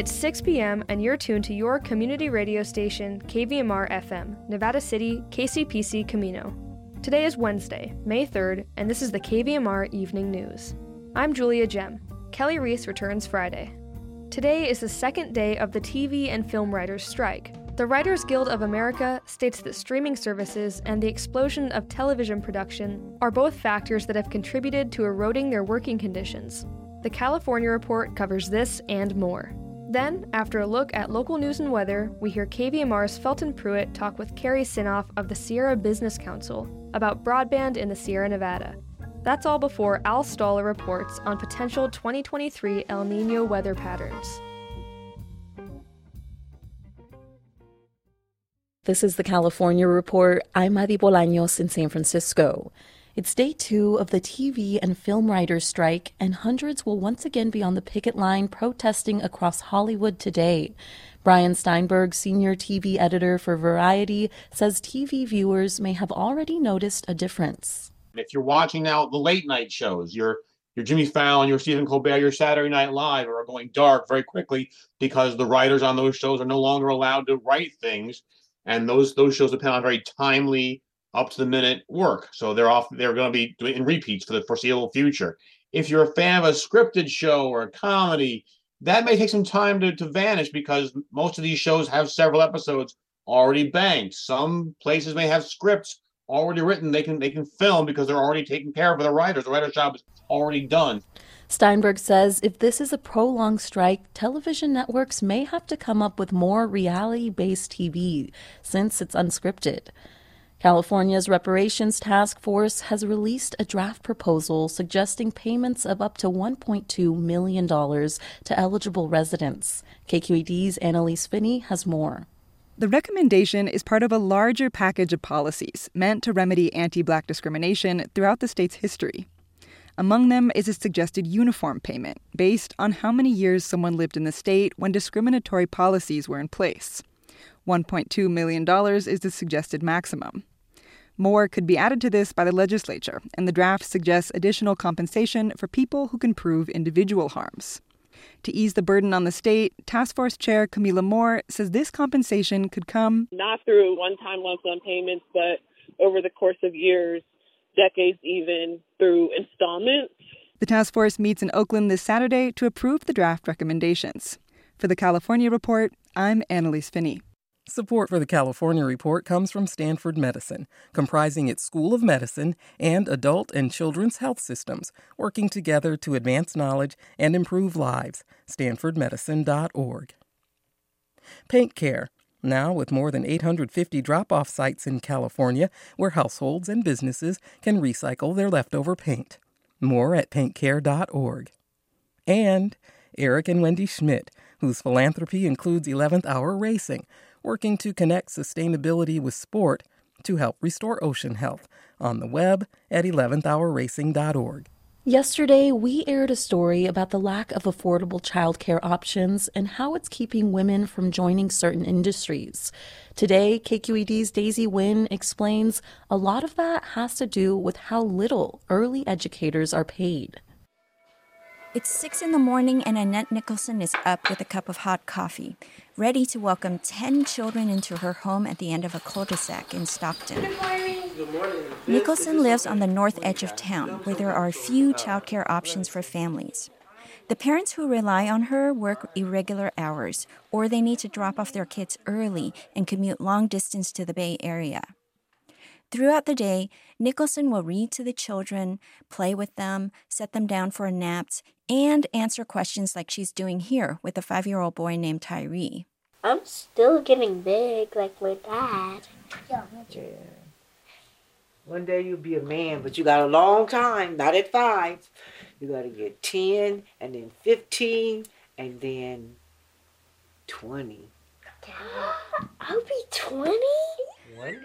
It's 6 p.m., and you're tuned to your community radio station, KVMR FM, Nevada City, KCPC Camino. Today is Wednesday, May 3rd, and this is the KVMR Evening News. I'm Julia Gem. Kelly Reese returns Friday. Today is the second day of the TV and film writers' strike. The Writers Guild of America states that streaming services and the explosion of television production are both factors that have contributed to eroding their working conditions. The California Report covers this and more. Then, after a look at local news and weather, we hear KVMR's Felton Pruitt talk with Kari Sinoff of the Sierra Business Council about broadband in the Sierra Nevada. That's all before Al Stahler reports on potential 2023 El Nino weather patterns. This is the California Report. I'm Madi Bolaños in San Francisco. It's day two of the TV and film writers' strike, and hundreds will once again be on the picket line protesting across Hollywood today. Brian Steinberg, senior TV editor for Variety, says TV viewers may have already noticed a difference. If you're watching now the late night shows, your your Jimmy Fallon, your Stephen Colbert, your Saturday Night Live are going dark very quickly because the writers on those shows are no longer allowed to write things, and those those shows depend on very timely up to the minute work. So they're off. They're going to be doing repeats for the foreseeable future. If you're a fan of a scripted show or a comedy, that may take some time to, to vanish because most of these shows have several episodes already banked. Some places may have scripts already written. They can they can film because they're already taken care of by the writers. The writer's job is already done. Steinberg says if this is a prolonged strike, television networks may have to come up with more reality based TV since it's unscripted. California's Reparations Task Force has released a draft proposal suggesting payments of up to $1.2 million to eligible residents. KQED's Annelise Finney has more. The recommendation is part of a larger package of policies meant to remedy anti black discrimination throughout the state's history. Among them is a suggested uniform payment based on how many years someone lived in the state when discriminatory policies were in place. $1.2 million is the suggested maximum. More could be added to this by the legislature, and the draft suggests additional compensation for people who can prove individual harms. To ease the burden on the state, Task Force Chair Kamilah Moore says this compensation could come not through one time lump sum payments, but over the course of years, decades, even through installments. The task force meets in Oakland this Saturday to approve the draft recommendations. For the California Report, I'm Annelise Finney. Support for the California Report comes from Stanford Medicine, comprising its School of Medicine and adult and children's health systems, working together to advance knowledge and improve lives. StanfordMedicine.org. Paint Care, now with more than 850 drop off sites in California where households and businesses can recycle their leftover paint. More at paintcare.org. And Eric and Wendy Schmidt, whose philanthropy includes 11th Hour Racing working to connect sustainability with sport to help restore ocean health on the web at 11thhourracing.org. Yesterday, we aired a story about the lack of affordable childcare options and how it's keeping women from joining certain industries. Today, KQED's Daisy Nguyen explains a lot of that has to do with how little early educators are paid. It's six in the morning, and Annette Nicholson is up with a cup of hot coffee, ready to welcome 10 children into her home at the end of a cul de sac in Stockton. Good morning. Good morning. Nicholson lives on the north edge of town, where there are few childcare options for families. The parents who rely on her work irregular hours, or they need to drop off their kids early and commute long distance to the Bay Area. Throughout the day, Nicholson will read to the children, play with them, set them down for naps, and answer questions like she's doing here with a five year old boy named Tyree. I'm still getting big like my dad. Yeah. One day you'll be a man, but you got a long time, not at five. You got to get 10, and then 15, and then 20. I'll be 20?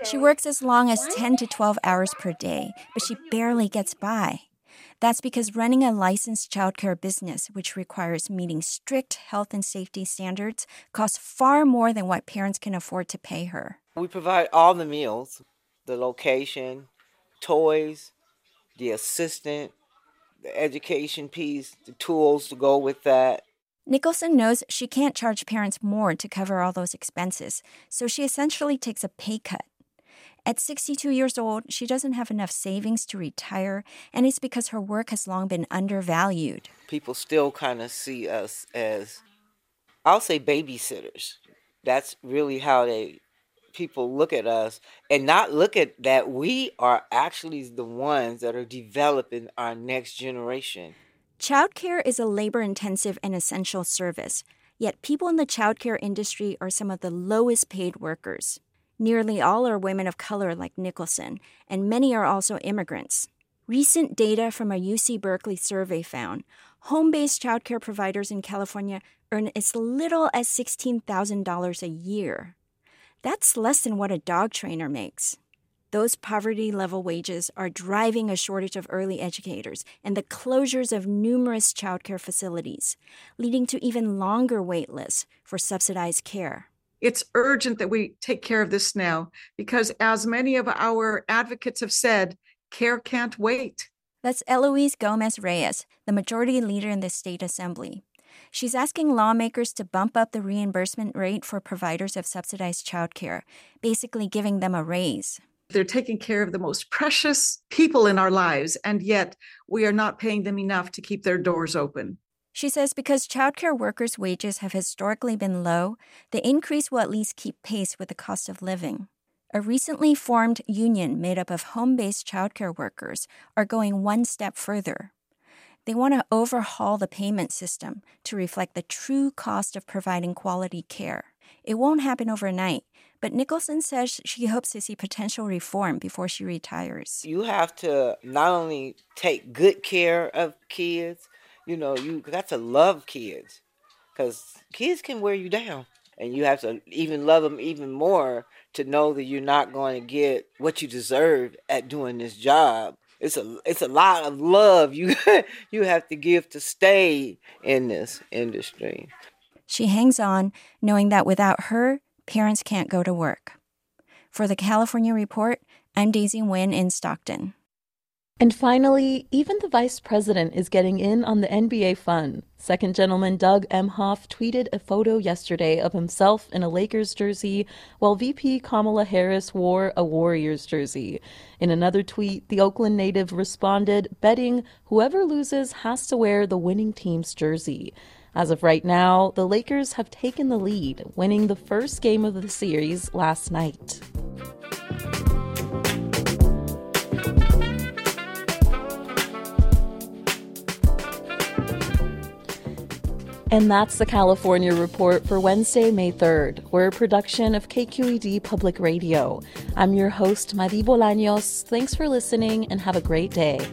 She works as long as 10 to 12 hours per day, but she barely gets by. That's because running a licensed childcare business, which requires meeting strict health and safety standards, costs far more than what parents can afford to pay her. We provide all the meals, the location, toys, the assistant, the education piece, the tools to go with that. Nicholson knows she can't charge parents more to cover all those expenses, so she essentially takes a pay cut. At 62 years old, she doesn't have enough savings to retire, and it's because her work has long been undervalued. People still kind of see us as, I'll say, babysitters. That's really how they people look at us and not look at that we are actually the ones that are developing our next generation. Childcare is a labor intensive and essential service, yet people in the childcare industry are some of the lowest paid workers. Nearly all are women of color, like Nicholson, and many are also immigrants. Recent data from a UC Berkeley survey found home based childcare providers in California earn as little as $16,000 a year. That's less than what a dog trainer makes. Those poverty level wages are driving a shortage of early educators and the closures of numerous childcare facilities, leading to even longer wait lists for subsidized care. It's urgent that we take care of this now because, as many of our advocates have said, care can't wait. That's Eloise Gomez Reyes, the majority leader in the state assembly. She's asking lawmakers to bump up the reimbursement rate for providers of subsidized childcare, basically giving them a raise. They're taking care of the most precious people in our lives, and yet we are not paying them enough to keep their doors open. She says because childcare workers' wages have historically been low, the increase will at least keep pace with the cost of living. A recently formed union made up of home based childcare workers are going one step further. They want to overhaul the payment system to reflect the true cost of providing quality care. It won't happen overnight, but Nicholson says she hopes to see potential reform before she retires. You have to not only take good care of kids, you know, you got to love kids because kids can wear you down. And you have to even love them even more to know that you're not going to get what you deserve at doing this job. It's a it's a lot of love you you have to give to stay in this industry. She hangs on, knowing that without her, parents can't go to work. For the California Report, I'm Daisy Nguyen in Stockton. And finally, even the vice president is getting in on the NBA fun. Second gentleman Doug Emhoff tweeted a photo yesterday of himself in a Lakers jersey, while VP Kamala Harris wore a Warriors jersey. In another tweet, the Oakland native responded, betting whoever loses has to wear the winning team's jersey. As of right now, the Lakers have taken the lead, winning the first game of the series last night. And that's the California Report for Wednesday, May 3rd. We're a production of KQED Public Radio. I'm your host, Madi Bolaños. Thanks for listening and have a great day.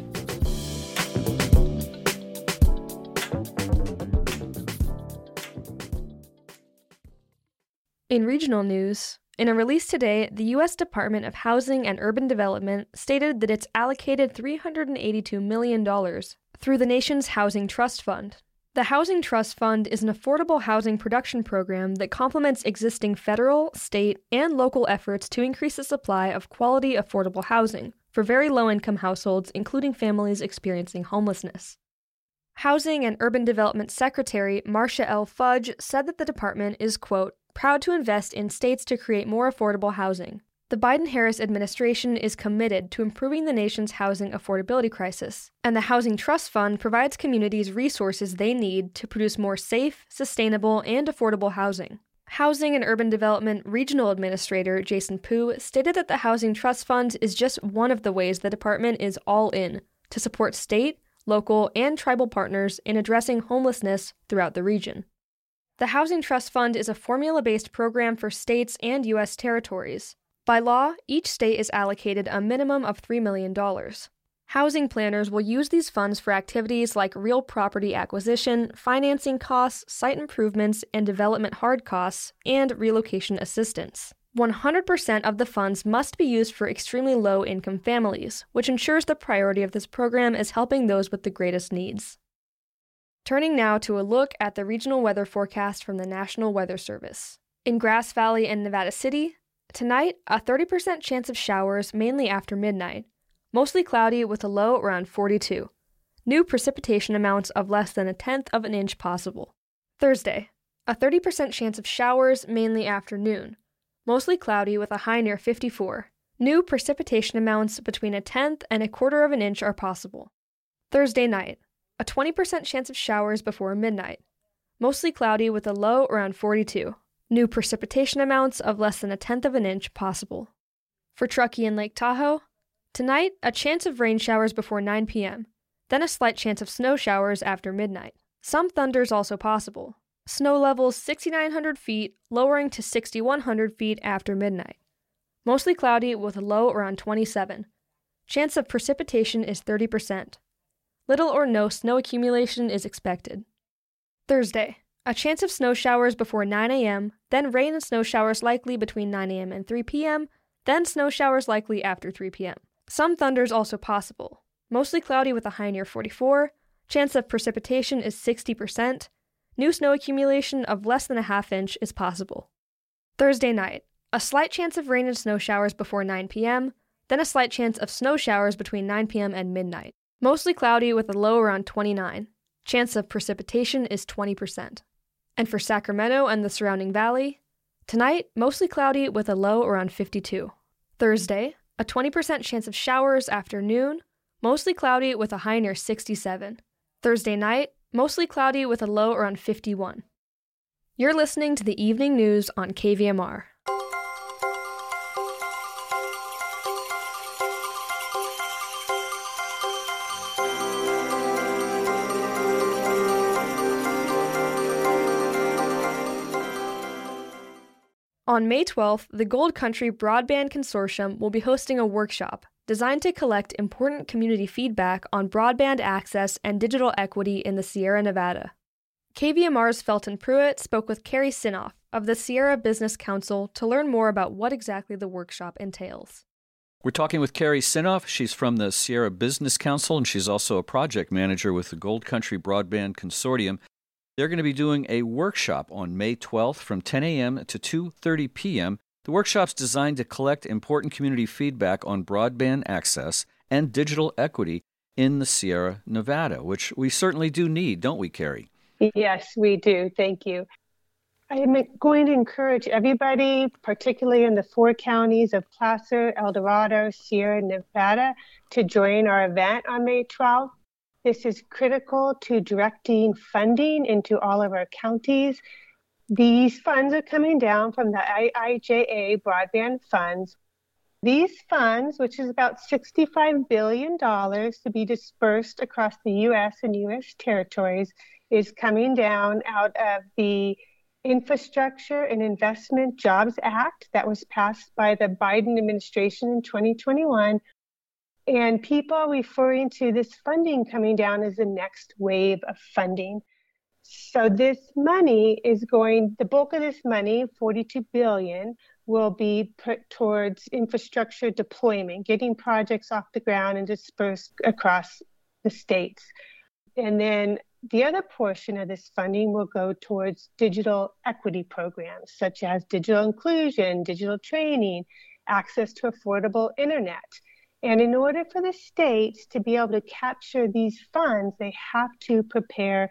In regional news, in a release today, the U.S. Department of Housing and Urban Development stated that it's allocated $382 million through the nation's Housing Trust Fund. The Housing Trust Fund is an affordable housing production program that complements existing federal, state, and local efforts to increase the supply of quality, affordable housing for very low income households, including families experiencing homelessness. Housing and Urban Development Secretary Marcia L. Fudge said that the department is, quote, proud to invest in states to create more affordable housing. The Biden Harris administration is committed to improving the nation's housing affordability crisis, and the Housing Trust Fund provides communities resources they need to produce more safe, sustainable, and affordable housing. Housing and Urban Development Regional Administrator Jason Pu stated that the Housing Trust Fund is just one of the ways the department is all in to support state, local, and tribal partners in addressing homelessness throughout the region. The Housing Trust Fund is a formula based program for states and U.S. territories. By law, each state is allocated a minimum of $3 million. Housing planners will use these funds for activities like real property acquisition, financing costs, site improvements and development hard costs, and relocation assistance. 100% of the funds must be used for extremely low income families, which ensures the priority of this program is helping those with the greatest needs. Turning now to a look at the regional weather forecast from the National Weather Service. In Grass Valley and Nevada City, tonight, a 30% chance of showers mainly after midnight, mostly cloudy with a low around 42. New precipitation amounts of less than a tenth of an inch possible. Thursday, a 30% chance of showers, mainly afternoon. Mostly cloudy with a high near 54. New precipitation amounts between a tenth and a quarter of an inch are possible. Thursday night, a 20% chance of showers before midnight. Mostly cloudy with a low around 42. New precipitation amounts of less than a tenth of an inch possible. For Truckee and Lake Tahoe, tonight, a chance of rain showers before 9 p.m., then a slight chance of snow showers after midnight. Some thunders also possible. Snow levels 6,900 feet, lowering to 6,100 feet after midnight. Mostly cloudy with a low around 27. Chance of precipitation is 30%. Little or no snow accumulation is expected. Thursday, a chance of snow showers before 9 a.m., then rain and snow showers likely between 9 a.m. and 3 p.m., then snow showers likely after 3 p.m. Some thunders also possible. Mostly cloudy with a high near 44. Chance of precipitation is 60%. New snow accumulation of less than a half inch is possible. Thursday night, a slight chance of rain and snow showers before 9 p.m., then a slight chance of snow showers between 9 p.m. and midnight. Mostly cloudy with a low around 29. Chance of precipitation is 20%. And for Sacramento and the surrounding valley, tonight, mostly cloudy with a low around 52. Thursday, a 20% chance of showers afternoon, mostly cloudy with a high near 67. Thursday night, mostly cloudy with a low around 51. You're listening to the evening news on KVMR. On May 12th, the Gold Country Broadband Consortium will be hosting a workshop designed to collect important community feedback on broadband access and digital equity in the Sierra Nevada. KVMR's Felton Pruitt spoke with Kari Sinoff of the Sierra Business Council to learn more about what exactly the workshop entails. We're talking with Kari Sinoff. She's from the Sierra Business Council, and she's also a project manager with the Gold Country Broadband Consortium. They're going to be doing a workshop on May 12th from 10 a.m. to 2:30 p.m. The workshop's designed to collect important community feedback on broadband access and digital equity in the Sierra Nevada, which we certainly do need, don't we, Kari? Yes, we do. Thank you. I am going to encourage everybody, particularly in the four counties of Placer, El Dorado, Sierra Nevada, to join our event on May 12th. This is critical to directing funding into all of our counties. These funds are coming down from the IIJA broadband funds. These funds, which is about $65 billion to be dispersed across the U.S. and U.S. territories, is coming down out of the Infrastructure and Investment Jobs Act that was passed by the Biden administration in 2021 and people referring to this funding coming down as the next wave of funding. So this money is going, the bulk of this money, 42 billion, will be put towards infrastructure deployment, getting projects off the ground and dispersed across the states. And then the other portion of this funding will go towards digital equity programs such as digital inclusion, digital training, access to affordable internet. And in order for the states to be able to capture these funds, they have to prepare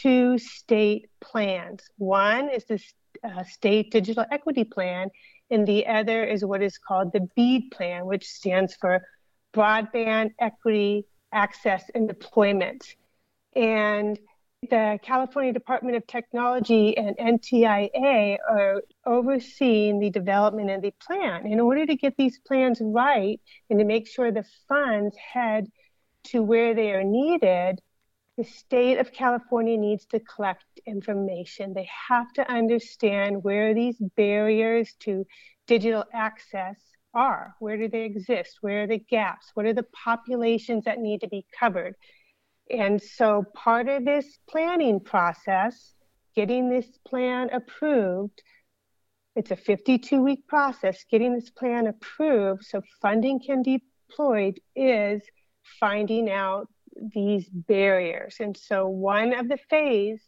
two state plans. One is the uh, state digital equity plan, and the other is what is called the BEAD plan, which stands for Broadband Equity Access and Deployment. And the California Department of Technology and NTIA are overseeing the development of the plan. In order to get these plans right and to make sure the funds head to where they are needed, the state of California needs to collect information. They have to understand where these barriers to digital access are. Where do they exist? Where are the gaps? What are the populations that need to be covered? And so part of this planning process, getting this plan approved, it's a 52 week process, getting this plan approved so funding can be deployed is finding out these barriers. And so one of the phase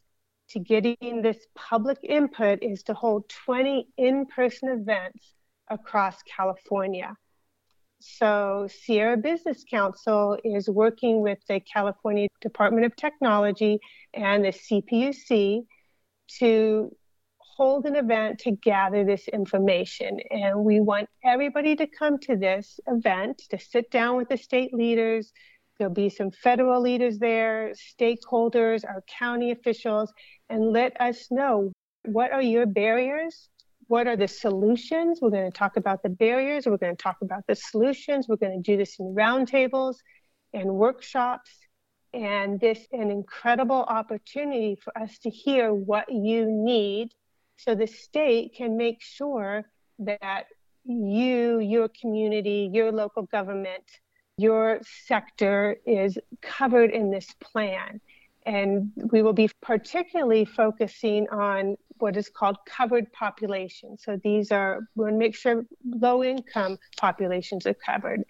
to getting this public input is to hold 20 in-person events across California. So, Sierra Business Council is working with the California Department of Technology and the CPUC to hold an event to gather this information. And we want everybody to come to this event to sit down with the state leaders. There'll be some federal leaders there, stakeholders, our county officials, and let us know what are your barriers? What are the solutions? We're going to talk about the barriers. We're going to talk about the solutions. We're going to do this in roundtables and workshops. And this an incredible opportunity for us to hear what you need so the state can make sure that you, your community, your local government, your sector is covered in this plan. And we will be particularly focusing on what is called covered populations. So these are, we want to make sure low income populations are covered.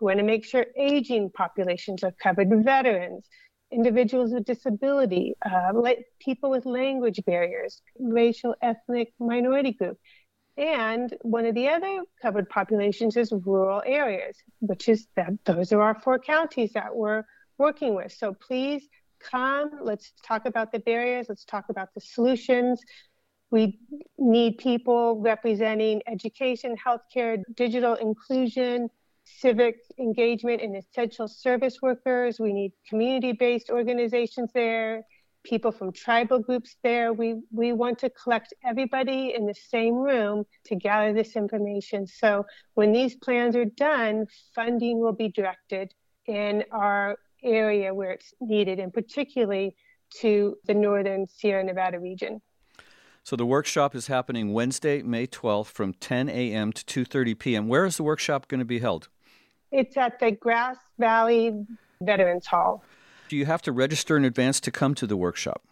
We want to make sure aging populations are covered, veterans, individuals with disability, uh, people with language barriers, racial, ethnic minority group. And one of the other covered populations is rural areas, which is that those are our four counties that we're working with. So please come, let's talk about the barriers, let's talk about the solutions. We need people representing education, healthcare, digital inclusion, civic engagement and essential service workers. We need community based organizations there, people from tribal groups there. We, we want to collect everybody in the same room to gather this information. So when these plans are done, funding will be directed in our area where it's needed, and particularly to the northern Sierra Nevada region. So the workshop is happening Wednesday, May 12th from 10 a.m. to 2:30 p.m. Where is the workshop going to be held? It's at the Grass Valley Veterans Hall. Do you have to register in advance to come to the workshop?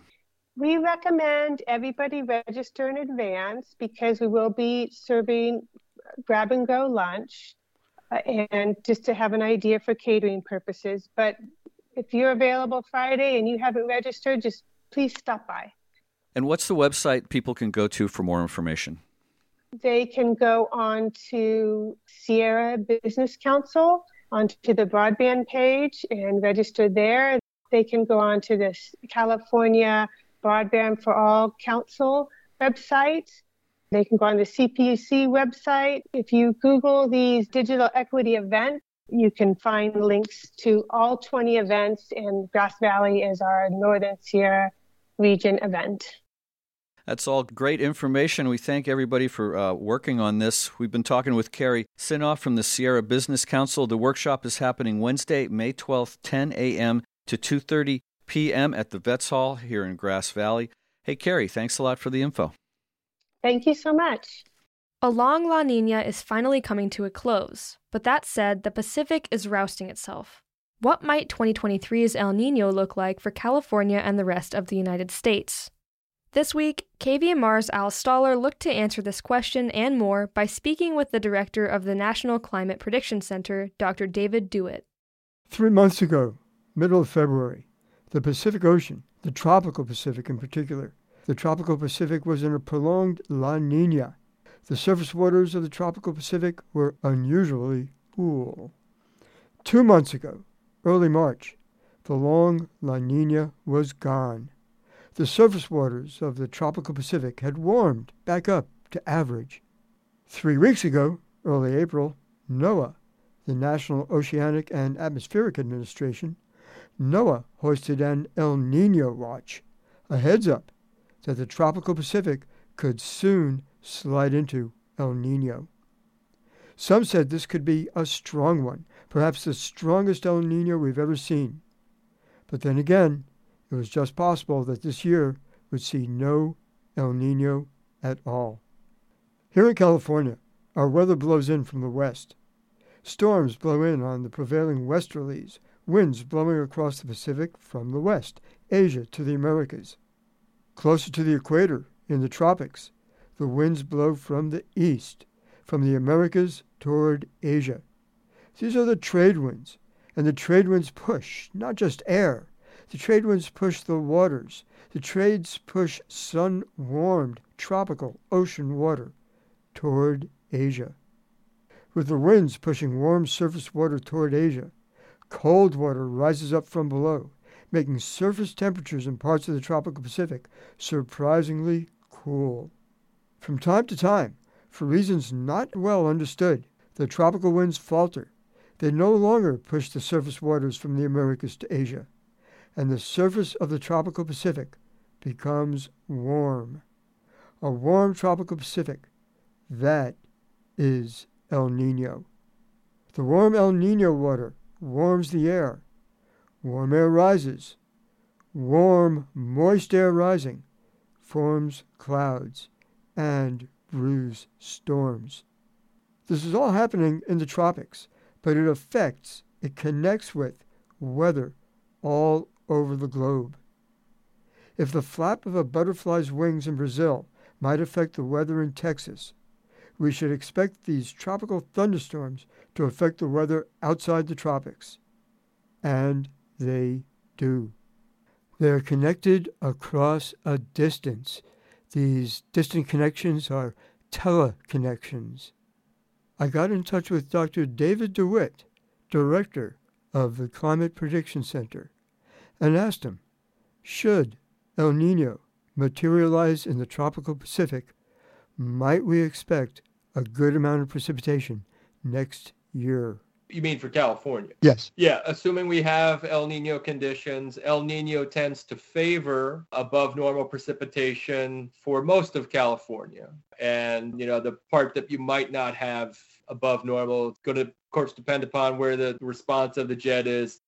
We recommend everybody register in advance because we will be serving grab and go lunch uh, and just to have an idea for catering purposes. But if you're available Friday and you haven't registered, just please stop by. And what's the website people can go to for more information? they can go on to Sierra Business Council, onto the broadband page and register there. They can go on to the California Broadband for All Council website. They can go on the CPUC website. If you Google these digital equity events, you can find links to all 20 events, and Grass Valley is our Northern Sierra region event. That's all great information. We thank everybody for uh, working on this. We've been talking with Kari Sinoff from the Sierra Business Council. The workshop is happening Wednesday, May 12th, 10 a.m. to 2:30 p.m. at the Vets Hall here in Grass Valley. Hey, Kari, thanks a lot for the info. Thank you so much. A long La Nina is finally coming to a close, but that said, the Pacific is rousting itself. What might 2023's El Nino look like for California and the rest of the United States? This week, KVMR's Al Stahler looked to answer this question and more by speaking with the director of the National Climate Prediction Center, Dr. David DeWitt. Three months ago, middle of February, the Pacific Ocean, the tropical Pacific in particular, the tropical Pacific was in a prolonged La Nina. The surface waters of the tropical Pacific were unusually cool. Two months ago, early March, the long La Nina was gone the surface waters of the tropical Pacific had warmed back up to average. Three weeks ago, early April, NOAA, the National Oceanic and Atmospheric Administration, NOAA hoisted an El Nino watch, a heads up that the tropical Pacific could soon slide into El Nino. Some said this could be a strong one, perhaps the strongest El Nino we've ever seen. But then again, it was just possible that this year would see no El Nino at all. Here in California, our weather blows in from the west. Storms blow in on the prevailing westerlies, winds blowing across the Pacific from the west, Asia to the Americas. Closer to the equator, in the tropics, the winds blow from the east, from the Americas toward Asia. These are the trade winds, and the trade winds push not just air, the trade winds push the waters. The trades push sun warmed tropical ocean water toward Asia. With the winds pushing warm surface water toward Asia, cold water rises up from below, making surface temperatures in parts of the tropical Pacific surprisingly cool. From time to time, for reasons not well understood, the tropical winds falter. They no longer push the surface waters from the Americas to Asia, and the surface of the tropical Pacific becomes warm. A warm tropical Pacific, that is El Nino. The warm El Nino water warms the air. Warm air rises. Warm, moist air rising forms clouds and brews storms. This is all happening in the tropics, but it affects, it connects with weather all over the globe. If the flap of a butterfly's wings in Brazil might affect the weather in Texas, we should expect these tropical thunderstorms to affect the weather outside the tropics. And they do. They are connected across a distance. These distant connections are teleconnections. I got in touch with Dr. David DeWitt, director of the Climate Prediction Center, and asked him should El Nino materialize in the tropical Pacific, might we expect a good amount of precipitation next year? You mean for California? Yes. Yeah, assuming we have El Nino conditions, El Nino tends to favor above normal precipitation for most of California. And, you know, the part that you might not have above normal, it's going to, of course, depend upon where the response of the jet is.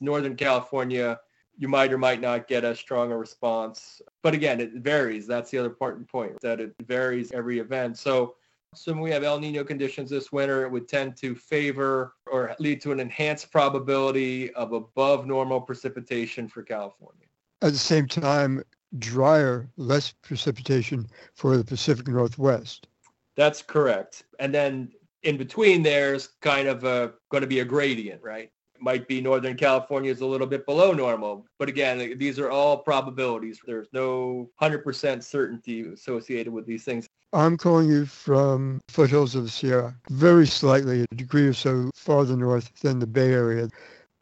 Northern California, you might or might not get as strong a stronger response. But again, it varies. That's the other important point, that it varies every event. So assuming we have El Nino conditions this winter, it would tend to favor or lead to an enhanced probability of above normal precipitation for California. At the same time, drier, less precipitation for the Pacific Northwest. That's correct. And then in between there's kind of a, going to be a gradient, right? Might be Northern California is a little bit below normal. But again, these are all probabilities. There's no 100% certainty associated with these things. I'm calling you from foothills of the Sierra, very slightly, a degree or so farther north than the Bay Area.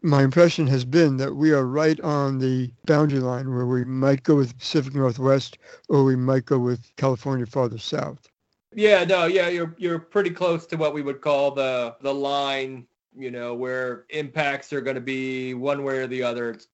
My impression has been that we are right on the boundary line where we might go with the Pacific Northwest or we might go with California farther south. Yeah, no, yeah, you're you're pretty close to what we would call the the line, you know, where impacts are going to be one way or the other. It's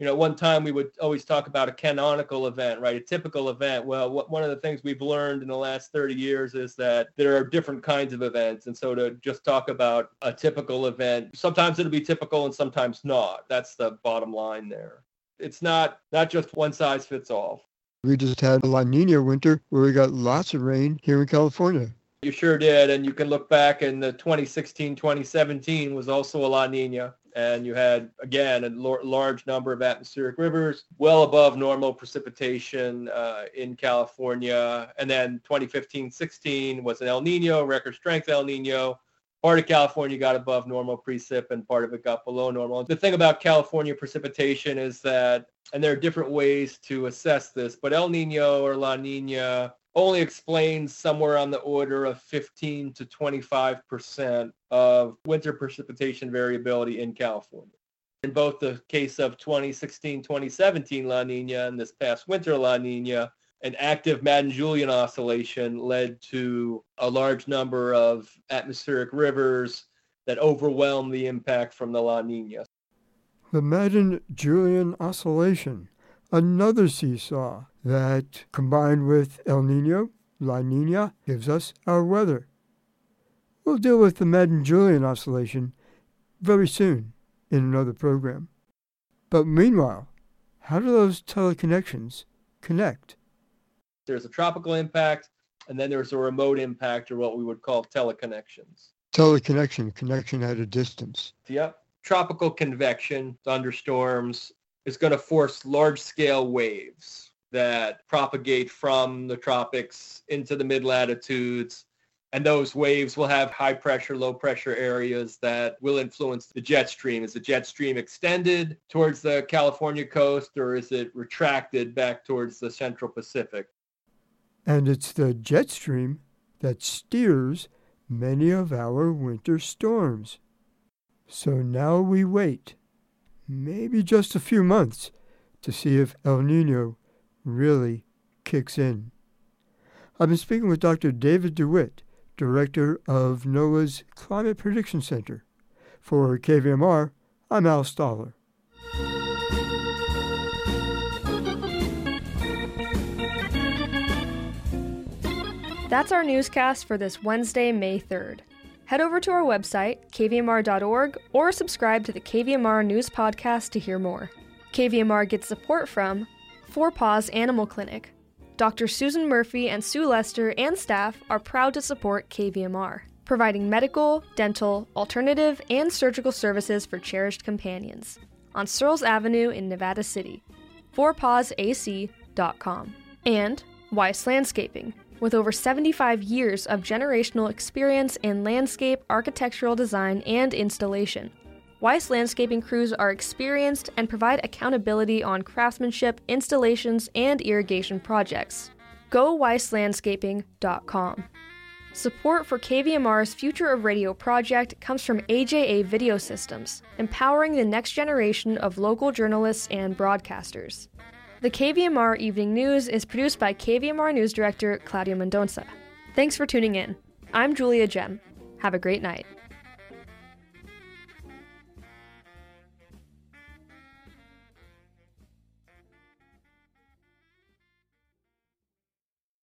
you know, one time we would always talk about a canonical event, right? A typical event. Well, one of the things we've learned in the last 30 years is that there are different kinds of events. And so to just talk about a typical event, sometimes it'll be typical and sometimes not. That's the bottom line there. It's not not just one size fits all. We just had a La Nina winter where we got lots of rain here in California. You sure did. And you can look back in the 2016, 2017 was also a La Nina and you had again a large number of atmospheric rivers well above normal precipitation uh, in California. And then 2015-16 was an El Nino, record strength El Nino. Part of California got above normal precip and part of it got below normal. The thing about California precipitation is that, and there are different ways to assess this, but El Nino or La Nina only explains somewhere on the order of 15 to 25 percent of winter precipitation variability in California. In both the case of 2016-2017 La Nina and this past winter La Nina, an active Madden-Julian oscillation led to a large number of atmospheric rivers that overwhelmed the impact from the La Nina. The Madden-Julian oscillation, another seesaw that combined with El Nino, La Nina, gives us our weather. We'll deal with the Madden-Julian oscillation very soon in another program. But meanwhile, how do those teleconnections connect? There's a tropical impact, and then there's a remote impact, or what we would call teleconnections. Teleconnection, connection at a distance. Yep. Tropical convection, thunderstorms, is going to force large-scale waves that propagate from the tropics into the mid-latitudes and those waves will have high pressure, low pressure areas that will influence the jet stream. Is the jet stream extended towards the California coast or is it retracted back towards the Central Pacific? And it's the jet stream that steers many of our winter storms. So now we wait. maybe just a few months to see if El Nino really kicks in. I've been speaking with Dr. David DeWitt, director of NOAA's Climate Prediction Center. For KVMR, I'm Al Stahler. That's our newscast for this Wednesday, May 3rd. Head over to our website, kvmr.org, or subscribe to the KVMR News Podcast to hear more. KVMR gets support from Four Paws Animal Clinic. Dr. Susan Murphy and Sue Lester and staff are proud to support KVMR, providing medical, dental, alternative, and surgical services for cherished companions on Searls Avenue in Nevada City. FourPawsAC.com. And Weiss Landscaping with over 75 years of generational experience in landscape, architectural design, and installation. Weiss landscaping crews are experienced and provide accountability on craftsmanship, installations, and irrigation projects. Go weisslandscaping.com. Support for KVMR's Future of Radio project comes from AJA Video Systems, empowering the next generation of local journalists and broadcasters. The KVMR Evening News is produced by KVMR News Director Claudia Mendonça. Thanks for tuning in. I'm Julia Gem. Have a great night.